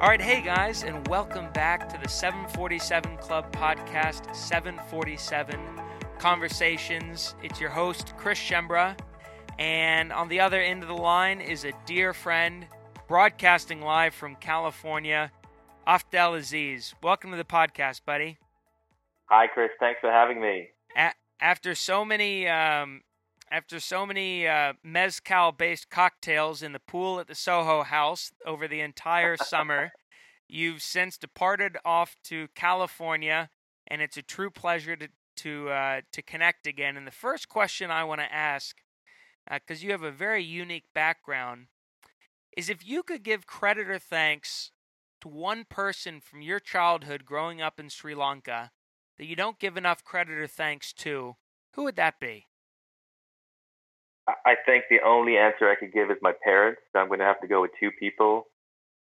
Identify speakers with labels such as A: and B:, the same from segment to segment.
A: All right, hey guys, and welcome back to the 747 Club podcast, 747 Conversations. It's your host, Chris Schembra, and on the other end of the line is a dear friend, broadcasting live from California, Afdhel Aziz. Welcome to the podcast, buddy.
B: Hi, Chris. Thanks for having me.
A: A- after so many um, after so many uh, mezcal based cocktails in the pool at the Soho House over the entire summer, you've since departed off to California, and it's a true pleasure to to uh, to connect again. And the first question I want to ask, because uh, you have a very unique background, is if you could give credit or thanks to one person from your childhood growing up in Sri Lanka that you don't give enough credit or thanks to, who would that be?
B: I think the only answer I could give is my parents. So I'm going to have to go with two people.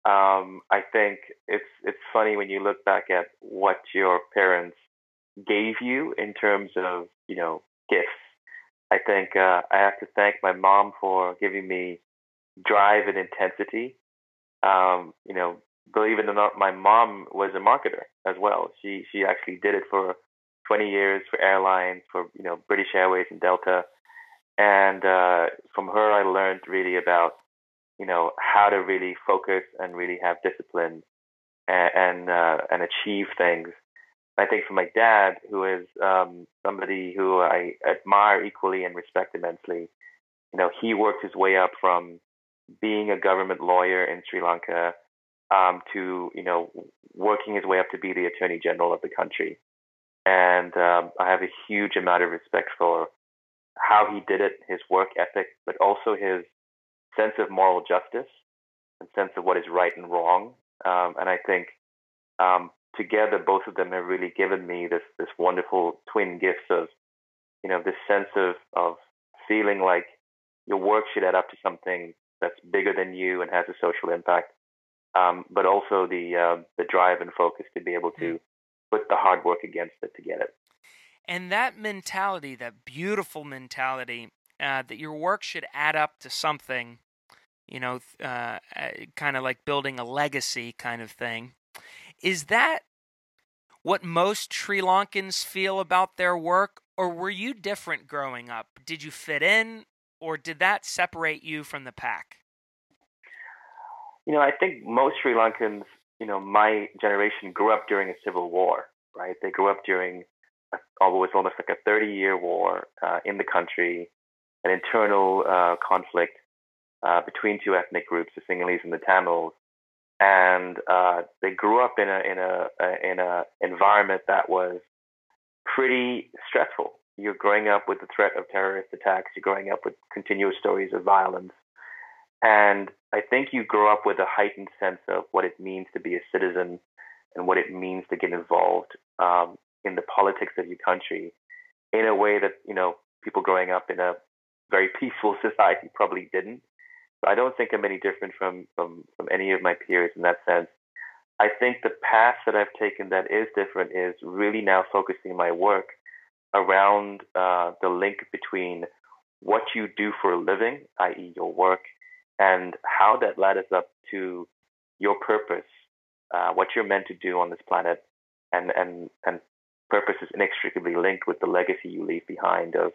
B: Um, I think it's it's funny when you look back at what your parents gave you in terms of you know gifts. I think uh, I have to thank my mom for giving me drive and intensity. Um, you know, believe it or not, my mom was a marketer as well. She she actually did it for 20 years for airlines, for you know British Airways and Delta and uh, from her, I learned really about, you know, how to really focus and really have discipline and and, uh, and achieve things. I think for my dad, who is um, somebody who I admire equally and respect immensely, you know, he worked his way up from being a government lawyer in Sri Lanka um, to, you know, working his way up to be the attorney general of the country. And um, I have a huge amount of respect for how he did it, his work ethic, but also his sense of moral justice and sense of what is right and wrong. Um, and I think um, together, both of them have really given me this this wonderful twin gifts of, you know, this sense of of feeling like your work should add up to something that's bigger than you and has a social impact, um, but also the uh, the drive and focus to be able to mm. put the hard work against it to get it.
A: And that mentality, that beautiful mentality, uh, that your work should add up to something, you know, uh, uh kind of like building a legacy kind of thing. Is that what most Sri Lankans feel about their work, or were you different growing up? Did you fit in, or did that separate you from the pack?
B: You know, I think most Sri Lankans, you know, my generation grew up during a civil war, right? They grew up during although it's almost like a 30 year war uh, in the country, an internal uh, conflict uh, between two ethnic groups, the Sinhalese and the Tamils. And uh, they grew up in a in a, in a environment that was pretty stressful. You're growing up with the threat of terrorist attacks. You're growing up with continuous stories of violence, and I think you grow up with a heightened sense of what it means to be a citizen and what it means to get involved um, in the politics of your country in a way that you know people growing up in a very peaceful society probably didn't. I don't think I'm any different from from from any of my peers in that sense. I think the path that I've taken that is different is really now focusing my work around uh, the link between what you do for a living, i.e., your work, and how that ladders up to your purpose, uh, what you're meant to do on this planet, and and and purpose is inextricably linked with the legacy you leave behind of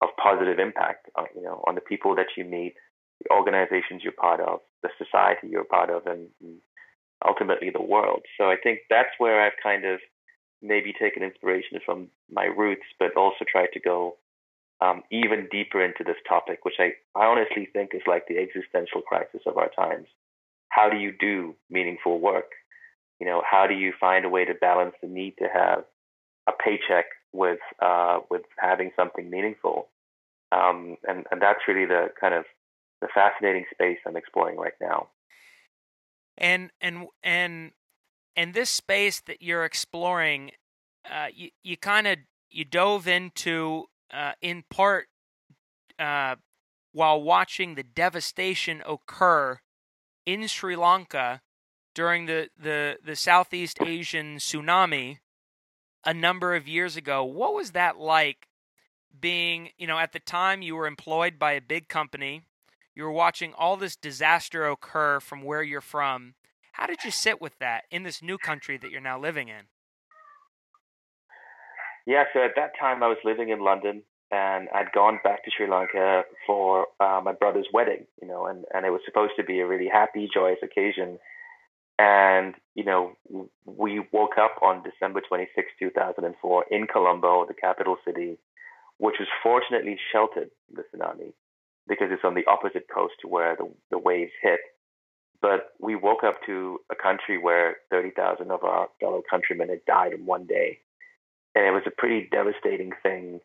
B: of positive impact, on, you know, on the people that you meet, the organizations you're part of, the society you're part of, and, and ultimately the world. So I think that's where I've kind of maybe taken inspiration from my roots, but also tried to go um, even deeper into this topic, which I, I honestly think is like the existential crisis of our times. How do you do meaningful work? You know, how do you find a way to balance the need to have a paycheck with uh, with having something meaningful, um, and and that's really the kind of the fascinating space I'm exploring right now.
A: And and and and this space that you're exploring, uh, you you kind of you dove into uh, in part uh, while watching the devastation occur in Sri Lanka during the, the, the Southeast Asian tsunami a number of years ago. What was that like being, you know, at the time you were employed by a big company, you were watching all this disaster occur from where you're from. How did you sit with that in this new country that you're now living in?
B: Yeah, so at that time I was living in London and I'd gone back to Sri Lanka for uh, my brother's wedding, you know, and, and it was supposed to be a really happy, joyous occasion. And, you know, we woke up on December 26, 2004 in Colombo, the capital city, which was fortunately sheltered from the tsunami because it's on the opposite coast to where the, the waves hit. But we woke up to a country where 30,000 of our fellow countrymen had died in one day. And it was a pretty devastating thing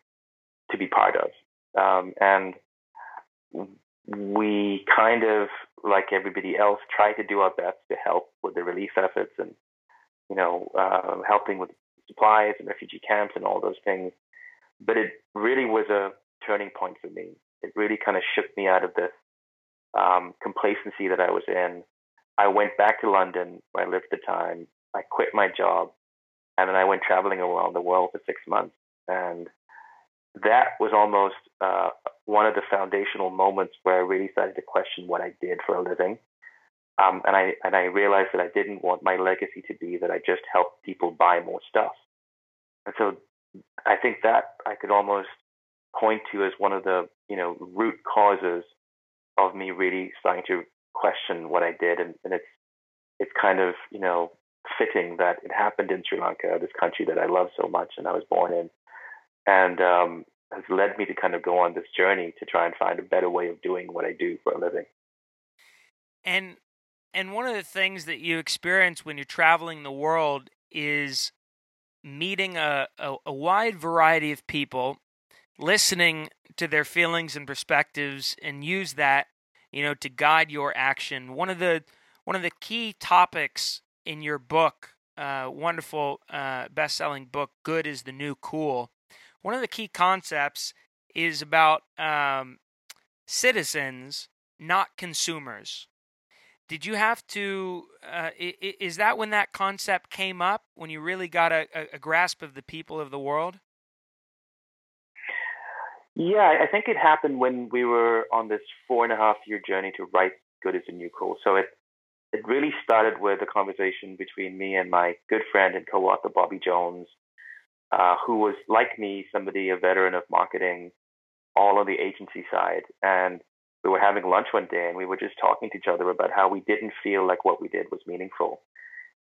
B: to be part of. Um, and we kind of, like everybody else, tried to do our best to help with the relief efforts and, you know, uh, helping with supplies and refugee camps and all those things. But it really was a turning point for me. It really kind of shook me out of this um, complacency that I was in. I went back to London where I lived at the time. I quit my job and then I went traveling around the world for six months. And that was almost uh, one of the foundational moments where I really started to question what I did for a living. Um, and I and I realized that I didn't want my legacy to be that I just helped people buy more stuff. And so I think that I could almost point to as one of the you know root causes of me really starting to question what I did, and, and it's it's kind of you know fitting that it happened in Sri Lanka, this country that I love so much and I was born in, and um, has led me to kind of go on this journey to try and find a better way of doing what I do for a living.
A: And and one of the things that you experience when you're traveling the world is meeting a, a, a wide variety of people, listening to their feelings and perspectives, and use that you know to guide your action. One of the one of the key topics in your book, uh, wonderful uh, best-selling book, "Good is the New Cool." One of the key concepts is about um, citizens, not consumers. Did you have to? Uh, is that when that concept came up? When you really got a, a grasp of the people of the world?
B: Yeah, I think it happened when we were on this four and a half year journey to write Good as a New Cool. So it it really started with a conversation between me and my good friend and co-author Bobby Jones, uh, who was like me, somebody a veteran of marketing, all on the agency side, and we were having lunch one day and we were just talking to each other about how we didn't feel like what we did was meaningful.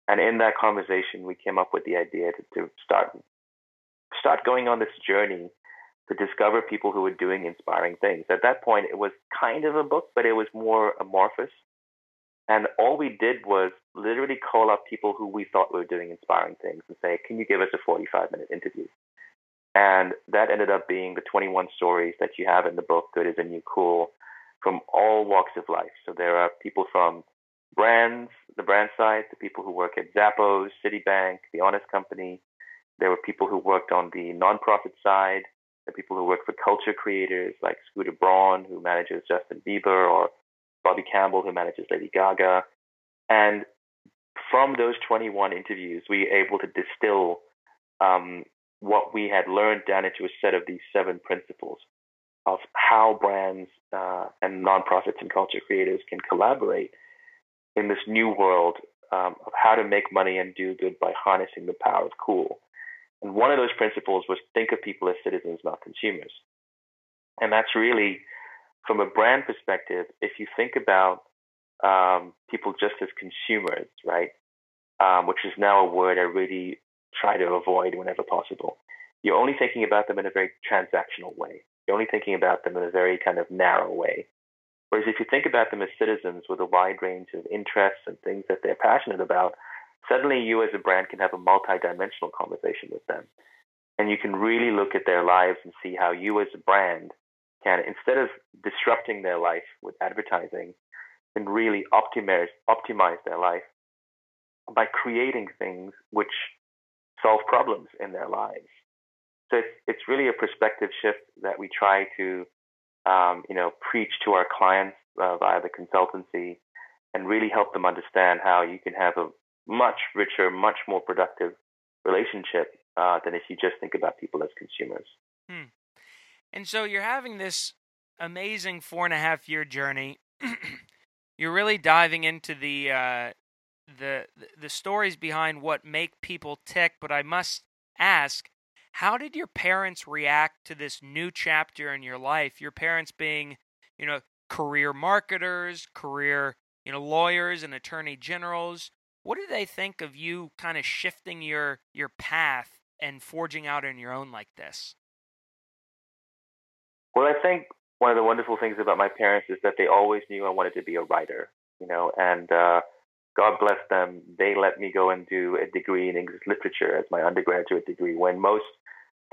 B: And in that conversation, we came up with the idea to, to start start going on this journey to discover people who were doing inspiring things. At that point, it was kind of a book, but it was more amorphous. And all we did was literally call up people who we thought were doing inspiring things and say, Can you give us a 45 minute interview? And that ended up being the 21 stories that you have in the book, Good is a New Cool, from all walks of life. So there are people from brands, the brand side, the people who work at Zappos, Citibank, The Honest Company. There were people who worked on the nonprofit side, the people who work for culture creators like Scooter Braun, who manages Justin Bieber, or Bobby Campbell, who manages Lady Gaga. And from those 21 interviews, we were able to distill um, what we had learned down into a set of these seven principles of how brands uh, and nonprofits and culture creators can collaborate in this new world um, of how to make money and do good by harnessing the power of cool. And one of those principles was think of people as citizens, not consumers. And that's really, from a brand perspective, if you think about um, people just as consumers, right? Um, which is now a word I really try to avoid whenever possible. You're only thinking about them in a very transactional way. You're only thinking about them in a very kind of narrow way. Whereas if you think about them as citizens with a wide range of interests and things that they're passionate about, suddenly you as a brand can have a multi-dimensional conversation with them. And you can really look at their lives and see how you as a brand can, instead of disrupting their life with advertising, can really optimize, optimize their life by creating things which solve problems in their lives. So it's, it's really a perspective shift that we try to, um, you know, preach to our clients uh, via the consultancy and really help them understand how you can have a much richer, much more productive relationship uh, than if you just think about people as consumers.
A: Hmm. And so you're having this amazing four and a half year journey. you're really diving into the uh, the the stories behind what make people tick, but I must ask, how did your parents react to this new chapter in your life? Your parents being, you know, career marketers, career, you know, lawyers and attorney generals. What do they think of you kind of shifting your your path and forging out on your own like this?
B: Well, I think one of the wonderful things about my parents is that they always knew I wanted to be a writer, you know, and uh, God bless them. They let me go and do a degree in English literature as my undergraduate degree when most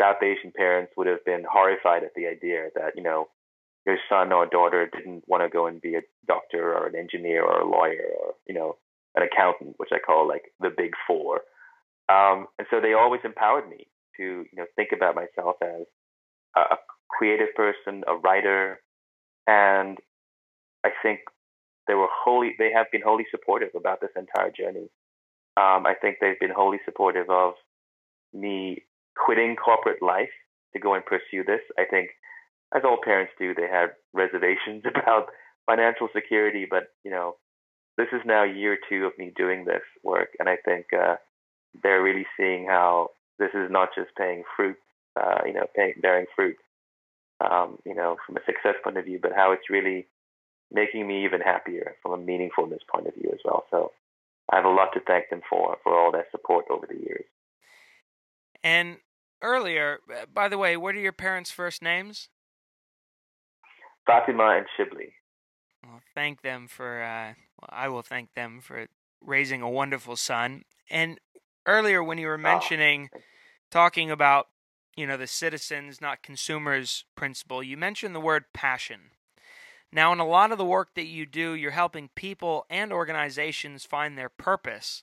B: South Asian parents would have been horrified at the idea that, you know, your son or daughter didn't want to go and be a doctor or an engineer or a lawyer or, you know, an accountant, which I call like the big four. Um, and so they always empowered me to, you know, think about myself as a, creative person, a writer, and I think they were wholly they have been wholly supportive about this entire journey. Um, I think they've been wholly supportive of me quitting corporate life to go and pursue this. I think, as all parents do, they had reservations about financial security, but you know, this is now year two of me doing this work, and I think uh, they're really seeing how this is not just paying fruit, uh, you know, paying, bearing fruit, um, you know, from a success point of view, but how it's really making me even happier from a meaningfulness point of view as well. So I have a lot to thank them for for all their support over the years.
A: And earlier, by the way, what are your parents' first names?
B: Fatima and Shibly.
A: Well, thank them for. Uh, well, I will thank them for raising a wonderful son. And earlier, when you were oh, mentioning, oh. talking about you know, the citizens, not consumers principle, you mentioned the word passion. Now, in a lot of the work that you do, you're helping people and organizations find their purpose.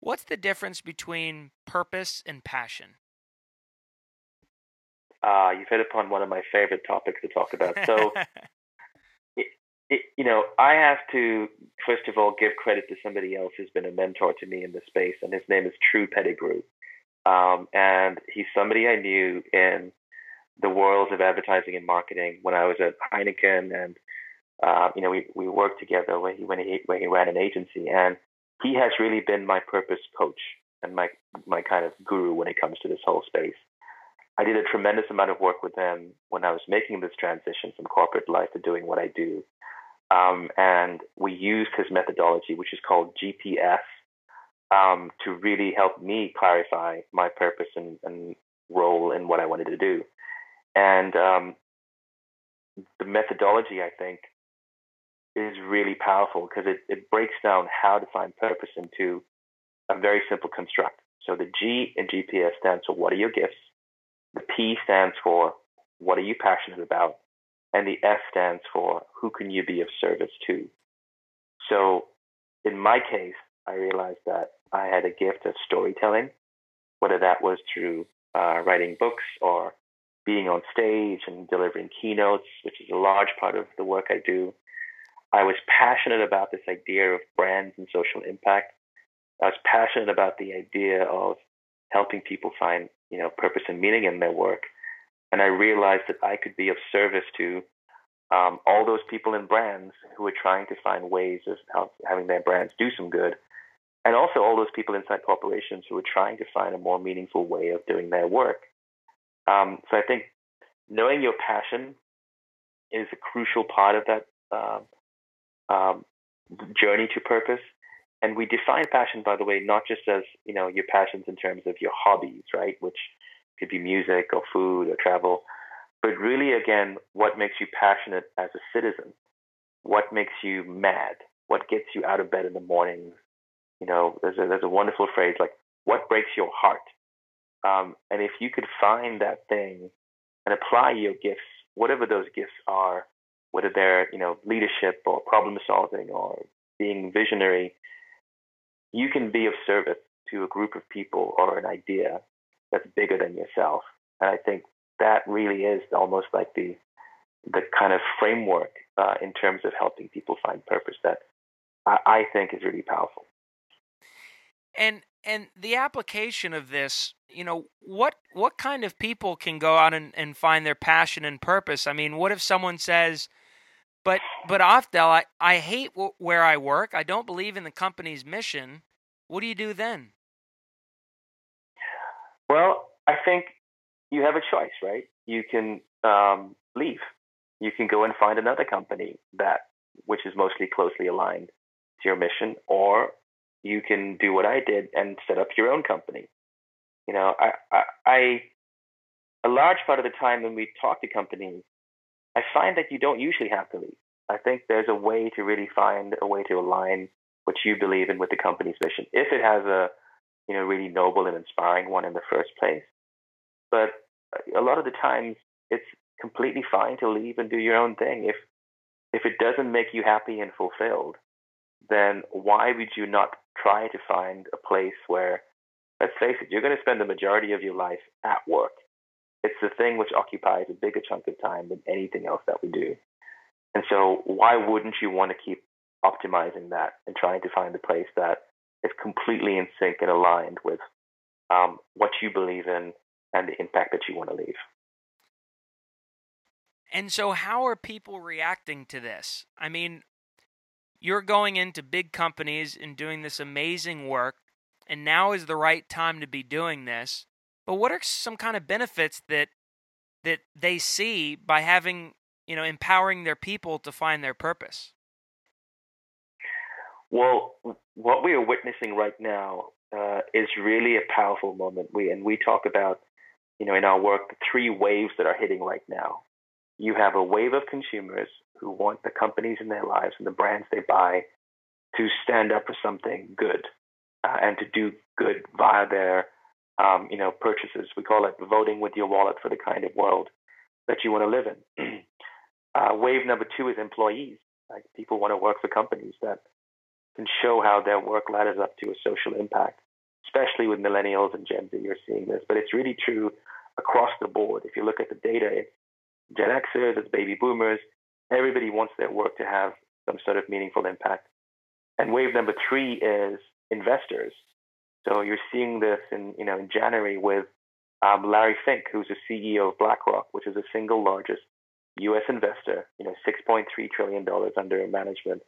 A: What's the difference between purpose and passion?
B: Uh, you've hit upon one of my favorite topics to talk about. So, it, it, you know, I have to, first of all, give credit to somebody else who's been a mentor to me in this space, and his name is True Pettigrew. Um, and he's somebody I knew in the world of advertising and marketing when I was at Heineken, and uh, you know we we worked together when he when he when he ran an agency, and he has really been my purpose coach and my my kind of guru when it comes to this whole space. I did a tremendous amount of work with him when I was making this transition from corporate life to doing what I do, um, and we used his methodology, which is called GPS, um, to really help me clarify my purpose and, and, role in what I wanted to do. And um, the methodology, I think, is really powerful because it, it breaks down how to find purpose into a very simple construct. So the G in GPS stands for what are your gifts, the P stands for what are you passionate about, and the S stands for who can you be of service to. So in my case, I realized that I had a gift of storytelling, whether that was through uh, writing books or being on stage and delivering keynotes, which is a large part of the work I do. I was passionate about this idea of brands and social impact. I was passionate about the idea of helping people find, you know, purpose and meaning in their work. And I realized that I could be of service to um, all those people in brands who are trying to find ways of having their brands do some good and also all those people inside corporations who are trying to find a more meaningful way of doing their work. Um, so I think knowing your passion is a crucial part of that um, um, journey to purpose. And we define passion, by the way, not just as you know your passions in terms of your hobbies, right, which could be music or food or travel, but really, again, what makes you passionate as a citizen? What makes you mad? What gets you out of bed in the morning? You know, there's a there's a wonderful phrase like "What breaks your heart?" Um, and if you could find that thing and apply your gifts, whatever those gifts are, whether they're you know leadership or problem solving or being visionary, you can be of service to a group of people or an idea that's bigger than yourself. And I think that really is almost like the the kind of framework uh, in terms of helping people find purpose that I, I think is really powerful
A: and and the application of this you know what what kind of people can go out and, and find their passion and purpose i mean what if someone says but but Afdhel, I, I hate w- where I work. I don't believe in the company's mission. what do you do then?
B: Well, I think you have a choice, right? You can um, leave. You can go and find another company that, which is mostly closely aligned to your mission, or you can do what I did and set up your own company. You know, I, I, I a large part of the time when we talk to companies, I find that you don't usually have to leave. I think there's a way to really find a way to align what you believe in with the company's mission, if it has a you know really noble and inspiring one in the first place. But a lot of the times, it's completely fine to leave and do your own thing. If if it doesn't make you happy and fulfilled, then why would you not try to find a place where, let's face it, you're going to spend the majority of your life at work. It's the thing which occupies a bigger chunk of time than anything else that we do. And so, why wouldn't you want to keep optimizing that and trying to find a place that is completely in sync and aligned with um, what you believe in and the impact that you want to leave?
A: And so, how are people reacting to this? I mean, you're going into big companies and doing this amazing work, and now is the right time to be doing this. But what are some kind of benefits that that they see by having, you know, empowering their people to find their purpose?
B: Well, what we are witnessing right now uh, is really a powerful moment. We and we talk about, you know, in our work, the three waves that are hitting right now. You have a wave of consumers who want the companies in their lives and the brands they buy to stand up for something good uh, and to do good via their um, you know purchases. We call it voting with your wallet for the kind of world that you want to live in. uh, wave number two is employees. Like people want to work for companies that can show how their work ladders up to a social impact. Especially with millennials and Gen Z, you're seeing this, but it's really true across the board. If you look at the data, it's Gen Xers, it's baby boomers, everybody wants their work to have some sort of meaningful impact. And wave number three is investors. So you're seeing this in you know in January with um, Larry Fink, who's the CEO of BlackRock, which is the single largest U.S. investor. You know, 6.3 trillion dollars under management,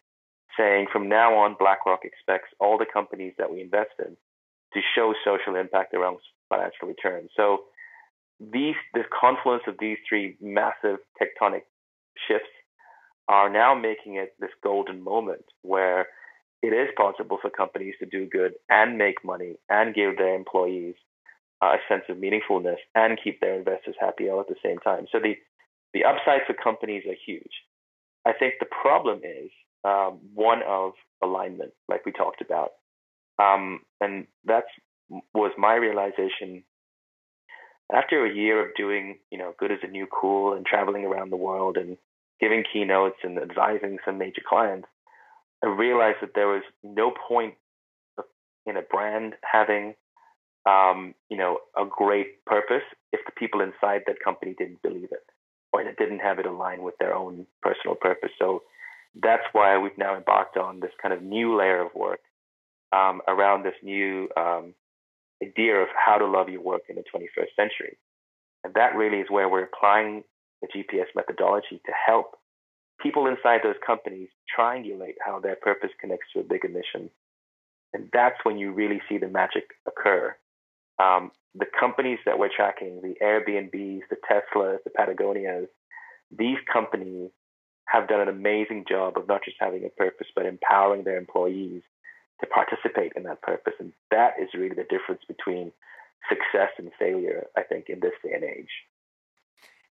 B: saying from now on, BlackRock expects all the companies that we invest in to show social impact around financial returns. So these this confluence of these three massive tectonic shifts are now making it this golden moment where it is possible for companies to do good and make money and give their employees a sense of meaningfulness and keep their investors happy all at the same time. So the the upsides for companies are huge. I think the problem is um, one of alignment, like we talked about, um, and that was my realization after a year of doing, you know, good as a new cool and traveling around the world and giving keynotes and advising some major clients, I realized that there was no point in a brand having, um, you know, a great purpose if the people inside that company didn't believe it or that didn't have it aligned with their own personal purpose. So that's why we've now embarked on this kind of new layer of work um, around this new um, idea of how to love your work in the 21st century. And that really is where we're applying the GPS methodology to help people inside those companies triangulate how their purpose connects to a bigger mission. And that's when you really see the magic occur. Um, the companies that we're tracking, the Airbnbs, the Teslas, the Patagonias, these companies have done an amazing job of not just having a purpose, but empowering their employees to participate in that purpose. And that is really the difference between success and failure, I think, in this day and age.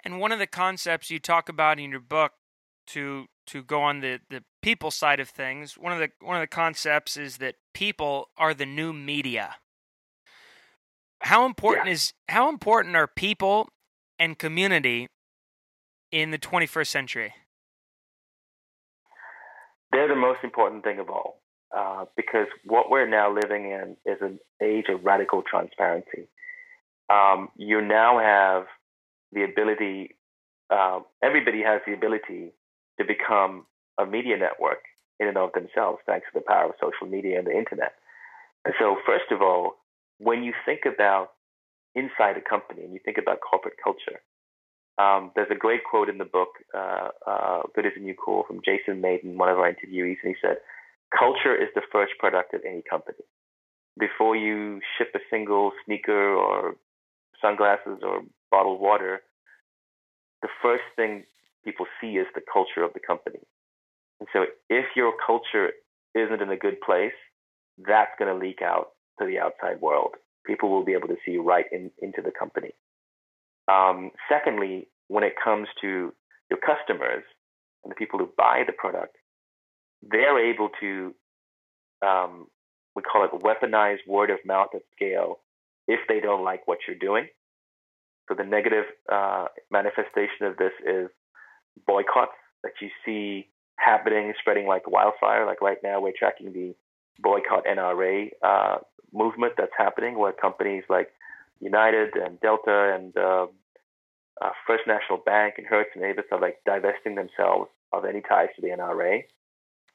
A: And one of the concepts you talk about in your book to to go on the, the people side of things, one of the one of the concepts is that people are the new media. How important yeah. is how important are people and community in the 21st century?
B: They're the most important thing of all, uh, because what we're now living in is an age of radical transparency. Um, you now have the ability, uh, everybody has the ability to become a media network in and of themselves, thanks to the power of social media and the internet. And so, first of all, when you think about inside a company and you think about corporate culture, um, there's a great quote in the book, uh, uh, Good a New Cool, from Jason Mayden, one of our interviewees, and he said, Culture is the first product of any company. before you ship a single sneaker or sunglasses or bottled water, the first thing people see is the culture of the company. And so if your culture isn't in a good place, that's going to leak out to the outside world. People will be able to see right in, into the company. Um, secondly, when it comes to your customers and the people who buy the product, they're able to, um, we call it weaponized word of mouth at scale if they don't like what you're doing. So the negative uh, manifestation of this is boycotts that you see happening, spreading like wildfire. Like right now, we're tracking the boycott NRA uh, movement that's happening, where companies like United and Delta and uh, uh, First National Bank and Hertz and Avis are like divesting themselves of any ties to the NRA.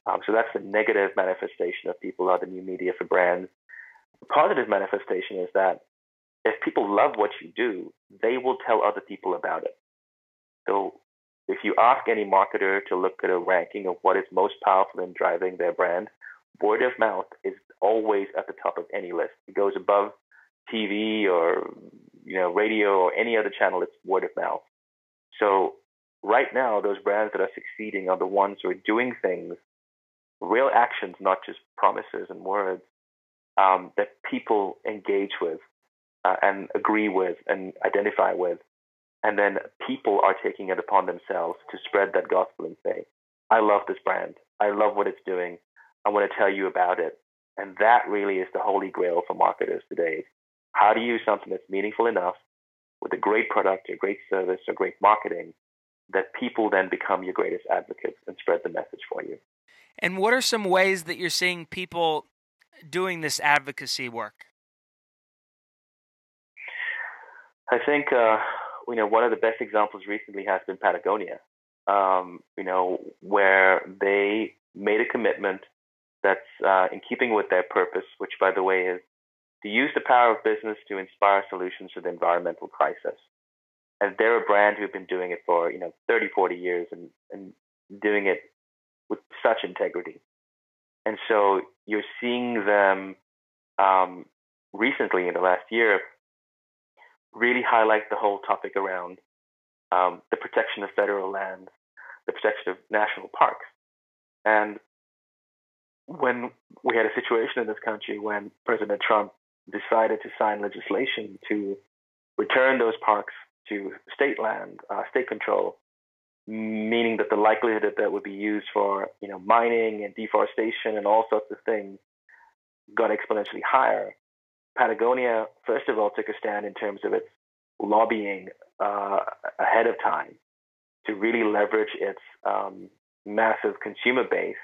B: Um, so that's the negative manifestation of people are the new media for brands. The positive manifestation is that if people love what you do, they will tell other people about it. So if you ask any marketer to look at a ranking of what is most powerful in driving their brand, word of mouth is always at the top of any list. It goes above TV or you know radio or any other channel. It's word of mouth. So right now, those brands that are succeeding are the ones who are doing things, real actions, not just promises and words, um, that people engage with uh, and agree with and identify with. And then people are taking it upon themselves to spread that gospel and say, I love this brand. I love what it's doing. I want to tell you about it. And that really is the holy grail for marketers today. How do you use something that's meaningful enough with a great product, a great service, or great marketing that people then become your greatest advocates and spread the message for you?
A: And what are some ways that you're seeing people doing this advocacy work?
B: I think uh, you know one of the best examples recently has been Patagonia. Um, you know where they made a commitment that's uh, in keeping with their purpose, which by the way is to use the power of business to inspire solutions to the environmental crisis. And they're a brand who've been doing it for you know 30, 40 years and, and doing it with such integrity. And so you're seeing them um, recently in the last year really highlight the whole topic around um, the protection of federal lands, the protection of national parks. And when we had a situation in this country when President Trump decided to sign legislation to return those parks to state land, uh, state control, meaning that the likelihood that that would be used for you know mining and deforestation and all sorts of things got exponentially higher. Patagonia, first of all, took a stand in terms of its lobbying uh, ahead of time to really leverage its um, massive consumer base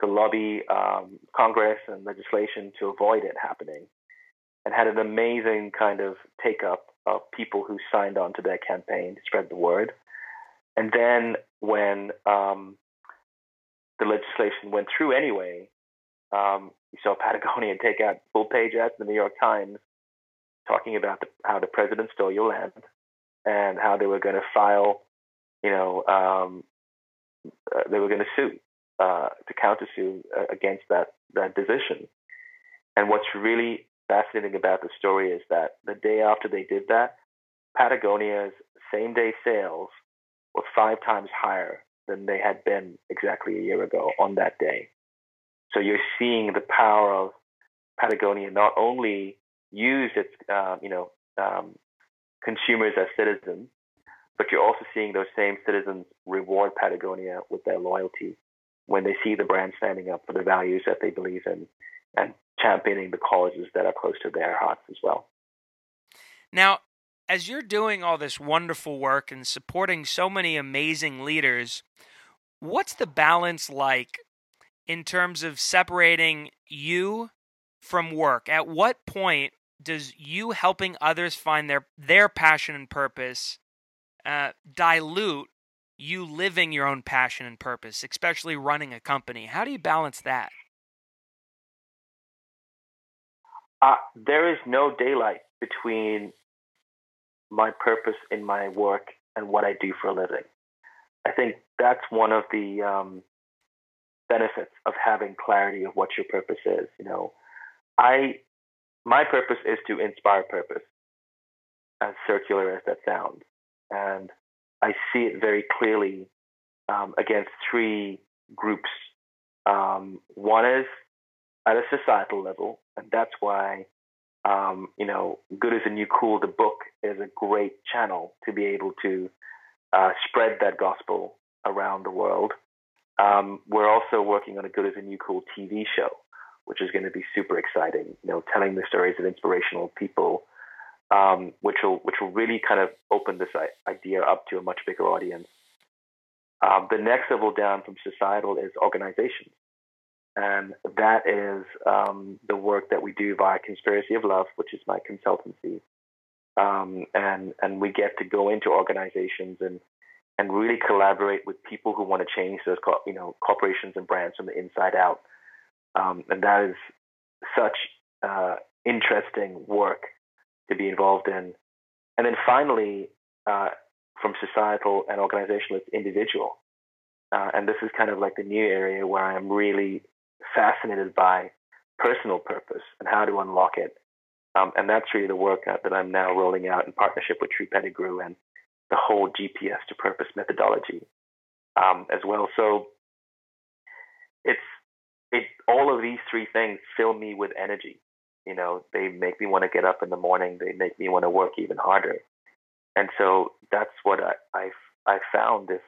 B: to lobby um, Congress and legislation to avoid it happening, and had an amazing kind of take up of people who signed on to their campaign to spread the word. And then when um, the legislation went through anyway, um, you saw Patagonia take out full page ads in the New York Times talking about the, how the president stole your land and how they were going to file, you know, um, uh, they were going to sue uh, to countersue uh, against that that decision. And what's really fascinating about the story is that the day after they did that, Patagonia's same day sales were five times higher than they had been exactly a year ago on that day. So you're seeing the power of Patagonia not only use its, uh, you know, um, consumers as citizens, but you're also seeing those same citizens reward Patagonia with their loyalty when they see the brand standing up for the values that they believe in and championing the causes that are close to their hearts as well.
A: Now, as you're doing all this wonderful work and supporting so many amazing leaders, what's the balance like in terms of separating you from work? At what point does you helping others find their their passion and purpose uh, dilute you living your own passion and purpose, especially running a company? How do you balance that?
B: Uh, there is no daylight between my purpose in my work and what I do for a living. I think that's one of the um, benefits of having clarity of what your purpose is. You know, I my purpose is to inspire purpose, as circular as that sounds. And I see it very clearly um, against three groups. Um, one is at a societal level, and that's why um, you know, Good is a New Cool, the book is a great channel to be able to uh, spread that gospel around the world. Um, we're also working on a Good is the New Cool TV show, which is going to be super exciting. You know, telling the stories of inspirational people, um, which will which will really kind of open this idea up to a much bigger audience. Um, the next level down from societal is organizations and that is um, the work that we do via Conspiracy of Love, which is my consultancy. Um, and and we get to go into organizations and and really collaborate with people who want to change those you know corporations and brands from the inside out. Um, and that is such uh, interesting work to be involved in. And then finally, uh, from societal and organizational, it's individual. Uh, and this is kind of like the new area where I'm really fascinated by personal purpose and how to unlock it. Um, and that's really the work that I'm now rolling out in partnership with True Pettigrew and the whole GPS to purpose methodology um, as well. So it's it all of these three things fill me with energy. You know, they make me want to get up in the morning. They make me want to work even harder. And so that's what I, I've I found is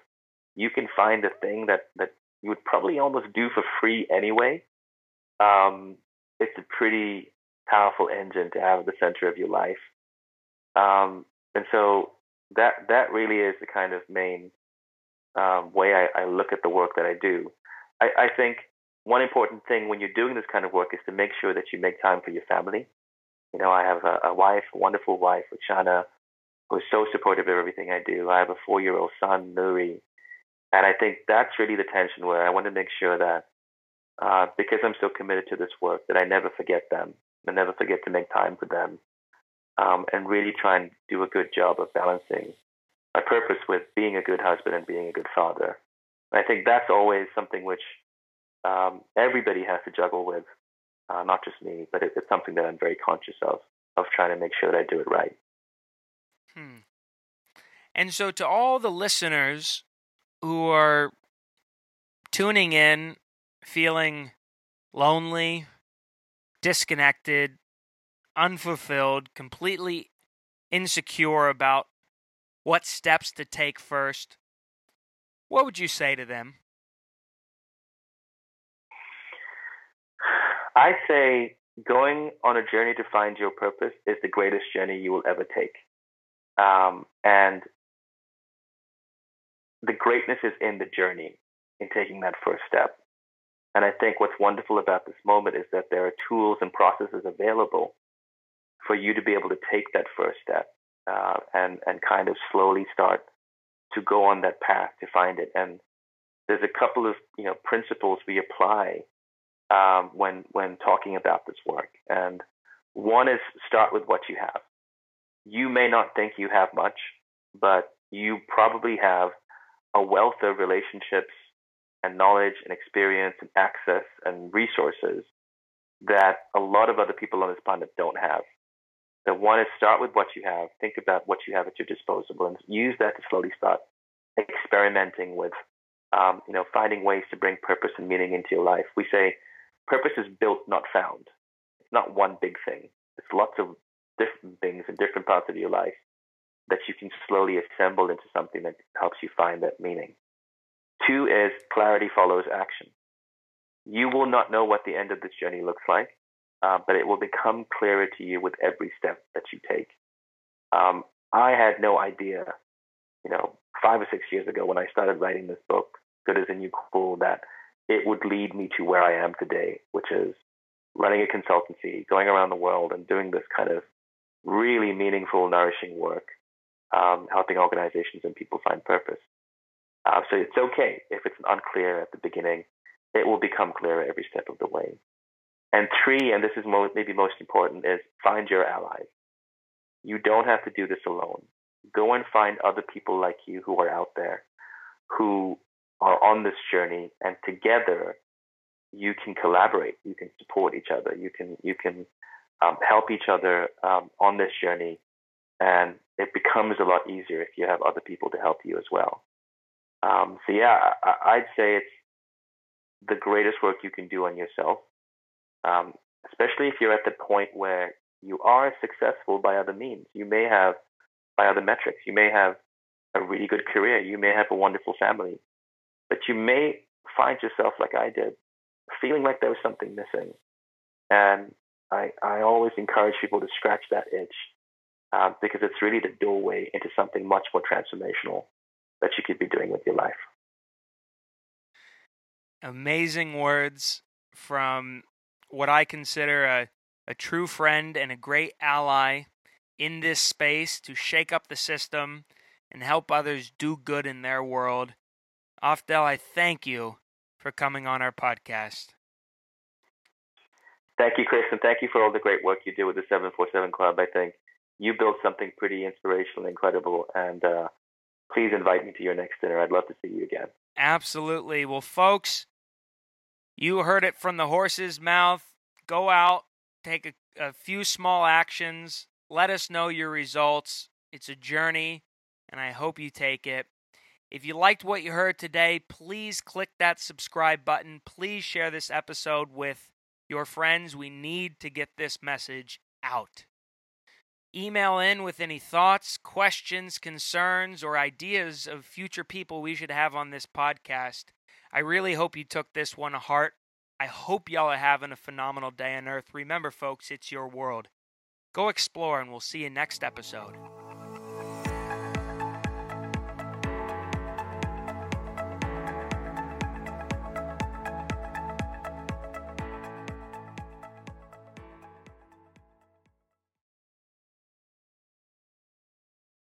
B: you can find a thing that that you would probably almost do for free anyway. Um, it's a pretty powerful engine to have at the center of your life. Um, and so that that really is the kind of main um, way I, I, look at the work that I do. I, I, think one important thing when you're doing this kind of work is to make sure that you make time for your family. You know, I have a, a wife, a wonderful wife, Chana, who's so supportive of everything I do. I have a four-year-old son, Nuri, and I think that's really the tension where I want to make sure that uh, because I'm so committed to this work, that I never forget them. I never forget to make time for them, um, and really try and do a good job of balancing my purpose with being a good husband and being a good father. And I think that's always something which um, everybody has to juggle with, uh, not just me, but it, it's something that I'm very conscious of, of trying to make sure that I do it right.
A: Hmm. And so, to all the listeners who are tuning in feeling lonely, disconnected, unfulfilled, completely insecure about what steps to take first, what would you say to them?
B: I say going on a journey to find your purpose is the greatest journey you will ever take. Um, and the greatness is in the journey, in taking that first step. And I think what's wonderful about this moment is that there are tools and processes available for you to be able to take that first step uh, and and kind of slowly start to go on that path to find it. And there's a couple of you know principles we apply um, when when talking about this work. And one is start with what you have. You may not think you have much, but you probably have a wealth of relationships and knowledge and experience and access and resources that a lot of other people on this planet don't have. So one is start with what you have, think about what you have at your disposal, and use that to slowly start experimenting with, um, you know, finding ways to bring purpose and meaning into your life. We say purpose is built, not found. It's not one big thing. It's lots of different things in different parts of your life that you can slowly assemble into something that helps you find that meaning. Two is clarity follows action. You will not know what the end of this journey looks like, uh, but it will become clearer to you with every step that you take. Um, I had no idea, you know, five or six years ago when I started writing this book, Good as a New Cool, that it would lead me to where I am today, which is running a consultancy, going around the world and doing this kind of really meaningful, nourishing work um, helping organizations and people find purpose. Uh, so it's okay if it's unclear at the beginning. It will become clearer every step of the way. And three, and this is mo- maybe most important, is find your allies. You don't have to do this alone. Go and find other people like you who are out there, who are on this journey, and together you can collaborate. You can support each other. You can you can um, help each other um, on this journey, and it becomes a lot easier if you have other people to help you as well. Um, so yeah, I, would say it's the greatest work you can do on yourself, um, especially if you're at the point where you are successful by other means. You may have by other metrics. You may have a really good career. You may have a wonderful family, but you may find yourself like I did, feeling like there was something missing. And I, I always encourage people to scratch that itch uh, because it's really the doorway into something much more transformational that you could be doing with your life.
A: Amazing words from what I consider a, a true friend and a great ally in this space to shake up the system and help others do good in their world. Afdhel, I thank you for coming on our podcast.
B: Thank you, Chris, and thank you for all the great work you do with the 747 Club. I think you built something pretty inspirational and incredible, and uh, please invite me to your next dinner. I'd love to see you again.
A: Absolutely. Well, folks, you heard it from the horse's mouth. Go out, take a, a few small actions, let us know your results. It's a journey, and I hope you take it. If you liked what you heard today, please click that subscribe button. Please share this episode with your friends. We need to get this message out. Email in with any thoughts, questions, concerns, or ideas of future people we should have on this podcast. I really hope you took this one to heart. I hope y'all are having a phenomenal day on Earth. Remember, folks, it's your world. Go explore, and we'll see you next episode.